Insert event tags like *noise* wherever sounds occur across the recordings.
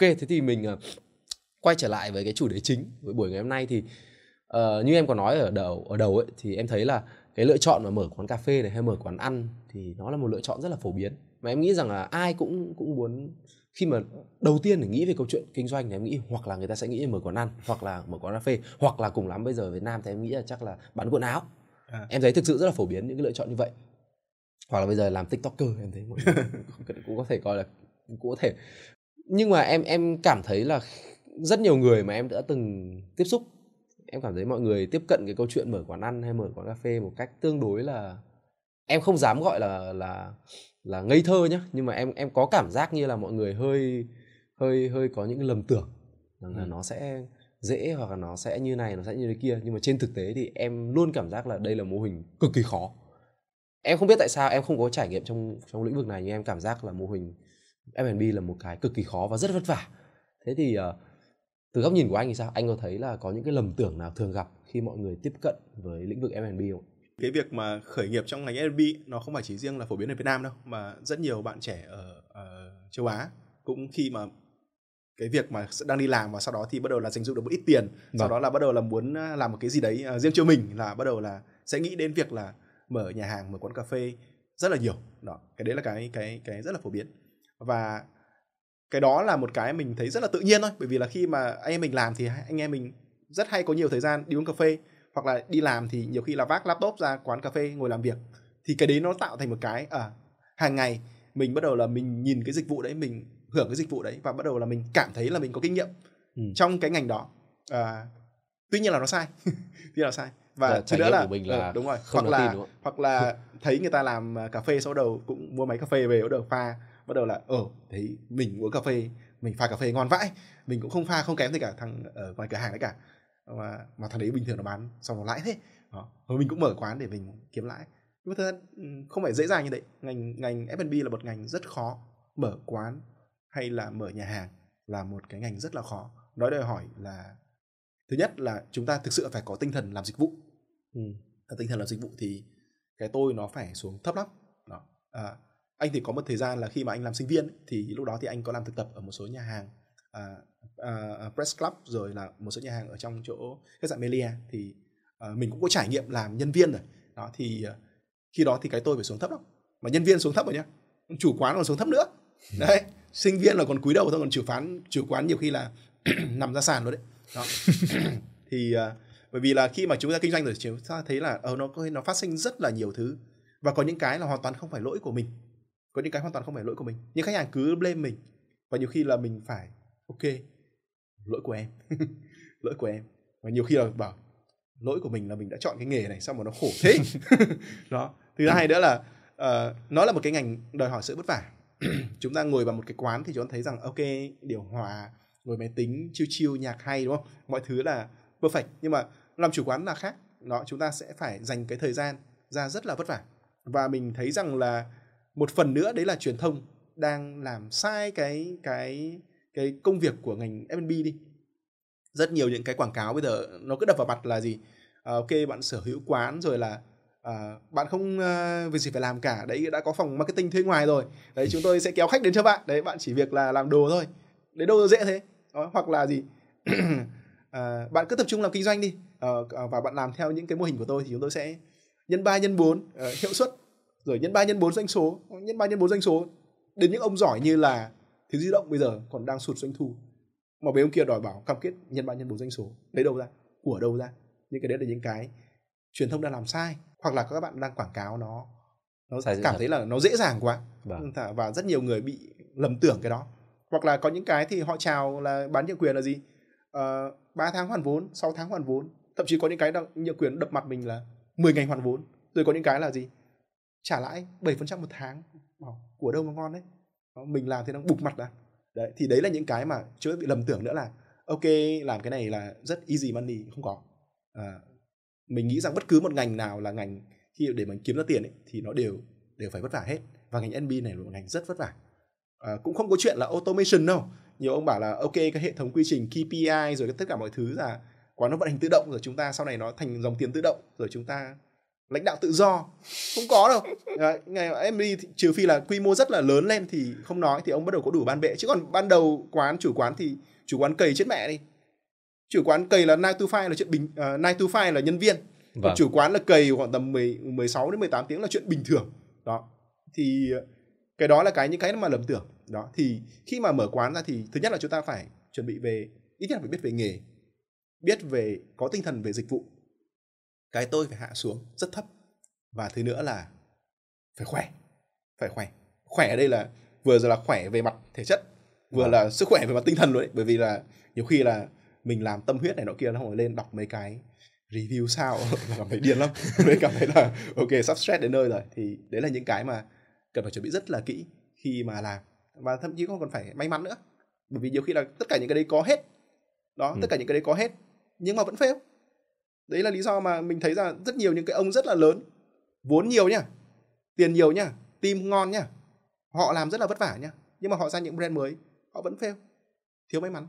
ok thế thì mình uh, quay trở lại với cái chủ đề chính với buổi ngày hôm nay thì uh, như em có nói ở đầu ở đầu ấy thì em thấy là cái lựa chọn mà mở quán cà phê này hay mở quán ăn thì nó là một lựa chọn rất là phổ biến. Mà em nghĩ rằng là ai cũng cũng muốn khi mà đầu tiên để nghĩ về câu chuyện kinh doanh thì em nghĩ hoặc là người ta sẽ nghĩ mở quán ăn hoặc là mở quán cà phê hoặc là cùng lắm bây giờ ở Việt Nam thì em nghĩ là chắc là bán quần áo. À. em thấy thực sự rất là phổ biến những cái lựa chọn như vậy. Hoặc là bây giờ làm tiktoker em thấy mọi người *laughs* cũng có thể coi là cũng có thể nhưng mà em em cảm thấy là rất nhiều người mà em đã từng tiếp xúc em cảm thấy mọi người tiếp cận cái câu chuyện mở quán ăn hay mở quán cà phê một cách tương đối là em không dám gọi là là là ngây thơ nhá. Nhưng mà em em có cảm giác như là mọi người hơi hơi hơi có những lầm tưởng rằng là ừ. nó sẽ dễ hoặc là nó sẽ như này nó sẽ như thế kia. Nhưng mà trên thực tế thì em luôn cảm giác là đây là mô hình cực kỳ khó. Em không biết tại sao em không có trải nghiệm trong trong lĩnh vực này nhưng em cảm giác là mô hình F&B là một cái cực kỳ khó và rất vất vả. Thế thì uh, từ góc nhìn của anh thì sao? Anh có thấy là có những cái lầm tưởng nào thường gặp khi mọi người tiếp cận với lĩnh vực F&B không? Cái việc mà khởi nghiệp trong ngành F&B nó không phải chỉ riêng là phổ biến ở Việt Nam đâu mà rất nhiều bạn trẻ ở, ở châu Á cũng khi mà cái việc mà đang đi làm và sau đó thì bắt đầu là dành dụm được một ít tiền vâng. sau đó là bắt đầu là muốn à, làm một cái gì đấy uh, riêng cho mình là bắt đầu là sẽ nghĩ đến việc là mở nhà hàng mở quán cà phê rất là nhiều. Đó cái đấy là cái cái cái rất là phổ biến và cái đó là một cái mình thấy rất là tự nhiên thôi. Bởi vì là khi mà anh em mình làm thì anh em mình rất hay có nhiều thời gian đi uống cà phê hoặc là đi làm thì nhiều khi là vác laptop ra quán cà phê ngồi làm việc. Thì cái đấy nó tạo thành một cái à, hàng ngày mình bắt đầu là mình nhìn cái dịch vụ đấy mình hưởng cái dịch vụ đấy và bắt đầu là mình cảm thấy là mình có kinh nghiệm ừ. trong cái ngành đó. À, tuy nhiên là nó sai. *laughs* Tuy nhiên là sai. Và thứ nữa là, của mình là ừ, đúng rồi hoặc là tin, đúng hoặc là thấy người ta làm à, cà phê sau đầu cũng mua máy cà phê về bắt đầu pha bắt đầu là ờ, thấy mình uống cà phê mình pha cà phê ngon vãi. Mình cũng không pha không kém gì cả thằng ở ngoài cửa hàng đấy cả. Mà mà thằng đấy bình thường nó bán xong nó lãi thế. Đó. Rồi mình cũng mở quán để mình kiếm lãi. Nhưng mà thật ừ, không phải dễ dàng như vậy. Ngành ngành F&B là một ngành rất khó. Mở quán hay là mở nhà hàng là một cái ngành rất là khó. Nói đòi hỏi là thứ nhất là chúng ta thực sự phải có tinh thần làm dịch vụ. Ừ. tinh thần làm dịch vụ thì cái tôi nó phải xuống thấp lắm. Đó. À, anh thì có một thời gian là khi mà anh làm sinh viên thì lúc đó thì anh có làm thực tập ở một số nhà hàng à, à, à, press club rồi là một số nhà hàng ở trong chỗ khách sạn Melia. Thì à, mình cũng có trải nghiệm làm nhân viên rồi. Đó thì à, khi đó thì cái tôi phải xuống thấp lắm. Mà nhân viên xuống thấp rồi nhá chủ quán còn xuống thấp nữa. Đấy sinh viên là còn cúi đầu thôi còn chủ quán chủ quán nhiều khi là *clears throat* nằm ra sàn rồi đấy. Đó. *laughs* Thì uh, bởi vì là khi mà chúng ta kinh doanh rồi chúng ta thấy là ờ nó nó phát sinh rất là nhiều thứ. Và có những cái là hoàn toàn không phải lỗi của mình có những cái hoàn toàn không phải lỗi của mình. Nhưng khách hàng cứ blame mình. Và nhiều khi là mình phải ok lỗi của em. *laughs* Lỗi của em. Và nhiều khi là bảo lỗi của mình là mình đã chọn cái nghề này sao mà nó khổ thế. *laughs* Đó. Thứ hai nữa là uh, nó là một cái ngành đòi hỏi sự vất vả. *clears throat* Chúng ta ngồi vào một cái quán thì chúng ta thấy rằng ok điều hòa ngồi máy tính chiêu chiêu nhạc hay đúng không? Mọi thứ là perfect. Nhưng mà làm chủ quán là khác. Nó chúng ta sẽ phải dành cái thời gian ra rất là vất vả. Và mình thấy rằng là một phần nữa đấy là truyền thông đang làm sai cái cái cái công việc của ngành F&B đi. Rất nhiều những cái quảng cáo bây giờ nó cứ đập vào mặt là gì? À, ok bạn sở hữu quán rồi là à, bạn không à, việc gì phải làm cả. Đấy đã có phòng marketing thuê ngoài rồi. Đấy chúng tôi sẽ kéo khách đến cho bạn. Đấy bạn chỉ việc là làm đồ thôi. Đấy đâu dễ thế. Đó, hoặc là gì? À, *clears throat* bạn cứ tập trung làm kinh doanh đi. À, và bạn làm theo những cái mô hình của tôi thì chúng tôi sẽ nhân 3 nhân 4 à, hiệu suất rồi nhân 3 nhân 4 doanh số. Nhân 3 nhân 4 doanh số. Đến những ông giỏi như là Thiếu di động bây giờ còn đang sụt doanh thu. Mà mấy ông kia đòi bảo cam kết nhân 3 nhân 4 doanh số. Lấy đâu ra? Của đâu ra? Những cái đấy là những cái truyền thông đang làm sai. Hoặc là các bạn đang quảng cáo nó nó sai cảm thấy là nó dễ dàng quá. Vâng. và rất nhiều người bị lầm tưởng cái đó. Hoặc là có những cái thì họ chào là bán nhượng quyền là gì? Uh, ờ, 3 tháng hoàn vốn 6 tháng hoàn vốn. Thậm chí có những cái nhượng quyền đập mặt mình là 10 ngày hoàn vốn. Rồi có những cái là gì trả lãi 7% một tháng. Của đâu mà ngon đấy? Mình làm thì nó bục mặt ra đấy thì đấy là những cái mà chưa bị lầm tưởng nữa là ok làm cái này là rất easy money. Không có. À, mình nghĩ rằng bất cứ một ngành nào là ngành khi để mình kiếm ra tiền ấy, thì nó đều đều phải vất vả hết. Và ngành NB này là một ngành rất vất vả. À, cũng không có chuyện là automation đâu. Nhiều ông bảo là ok cái hệ thống quy trình KPI rồi tất cả mọi thứ là quá nó vận hành tự động rồi chúng ta sau này nó thành dòng tiền tự động rồi chúng ta lãnh đạo tự do. Không có đâu. Đấy, ngày em đi thì, trừ phi là quy mô rất là lớn lên thì không nói thì ông bắt đầu có đủ ban bệ. Chứ còn ban đầu quán chủ quán thì chủ quán cầy chết mẹ đi. Chủ quán cầy là 9 to 5 là chuyện bình uh, 9 to 5 là nhân viên. Vâng. còn chủ quán là cầy khoảng tầm 10 16 đến 18 tiếng là chuyện bình thường. Đó. Thì cái đó là cái những cái mà lầm tưởng. Đó. Thì khi mà mở quán ra thì thứ nhất là chúng ta phải chuẩn bị về ít nhất là phải biết về nghề biết về có tinh thần về dịch vụ cái tôi phải hạ xuống rất thấp. Và thứ nữa là phải khỏe phải khỏe. Khỏe ở đây là vừa là khỏe về mặt thể chất vừa à. là sức khỏe về mặt tinh thần luôn đấy bởi vì là nhiều khi là mình làm tâm huyết này nọ kia nó không lên đọc mấy cái review sao *laughs* cảm thấy điên lắm. *laughs* Mới cảm thấy là ok sắp stress đến nơi rồi. Thì đấy là những cái mà cần phải chuẩn bị rất là kỹ khi mà làm. Và thậm chí không còn phải may mắn nữa. Bởi vì nhiều khi là tất cả những cái đấy có hết. Đó ừ. tất cả những cái đấy có hết nhưng mà vẫn fail đấy là lý do mà mình thấy ra rất nhiều những cái ông rất là lớn vốn nhiều nhá tiền nhiều nhá team ngon nhá họ làm rất là vất vả nhá nhưng mà họ ra những brand mới họ vẫn fail thiếu may mắn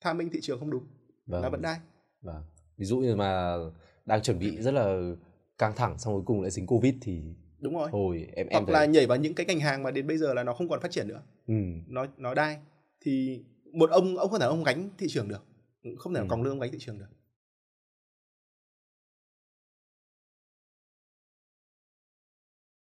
tham minh thị trường không đúng vâng. là vẫn đai vâng. ví dụ như mà đang chuẩn bị rất là căng thẳng xong cuối cùng lại dính covid thì đúng rồi hồi em hoặc em là nhảy vào những cái ngành hàng mà đến bây giờ là nó không còn phát triển nữa ừ. nó nó đai thì một ông ông không thể ông gánh thị trường được không thể ừ. còng lương ông gánh thị trường được